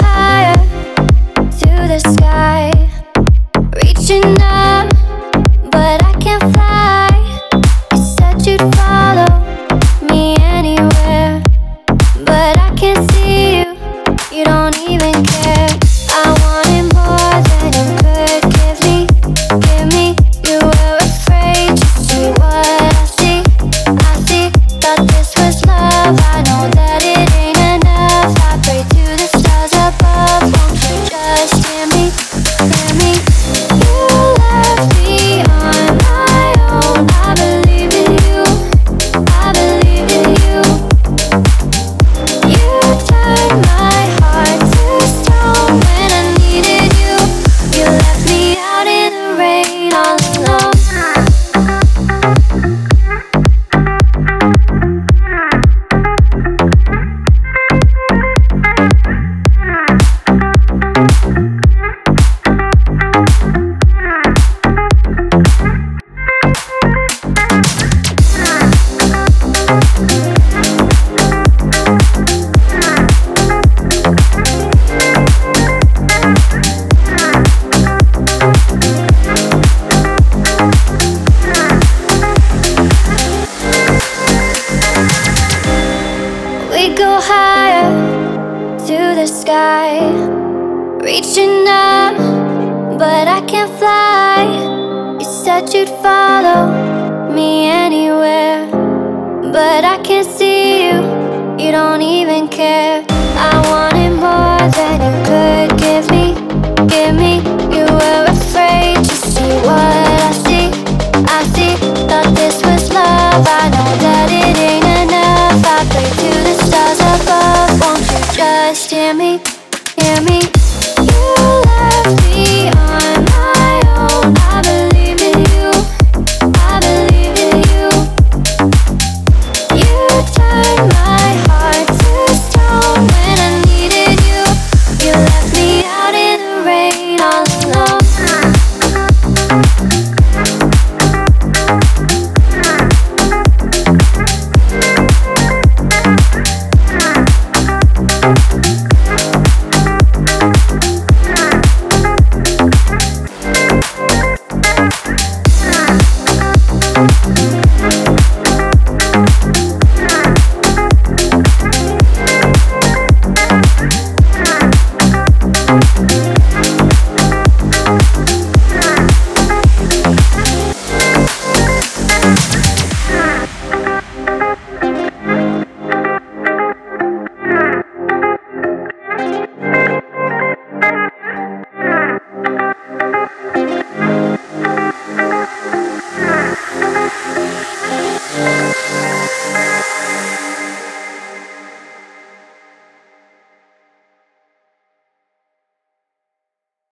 how go higher to the sky. Reaching up, but I can't fly. You said you'd follow me anywhere, but I can't see you. You don't even care. I wanted more than you could give me. Give me, you were afraid to see what I see. I see, thought this was love. I know that. hear me?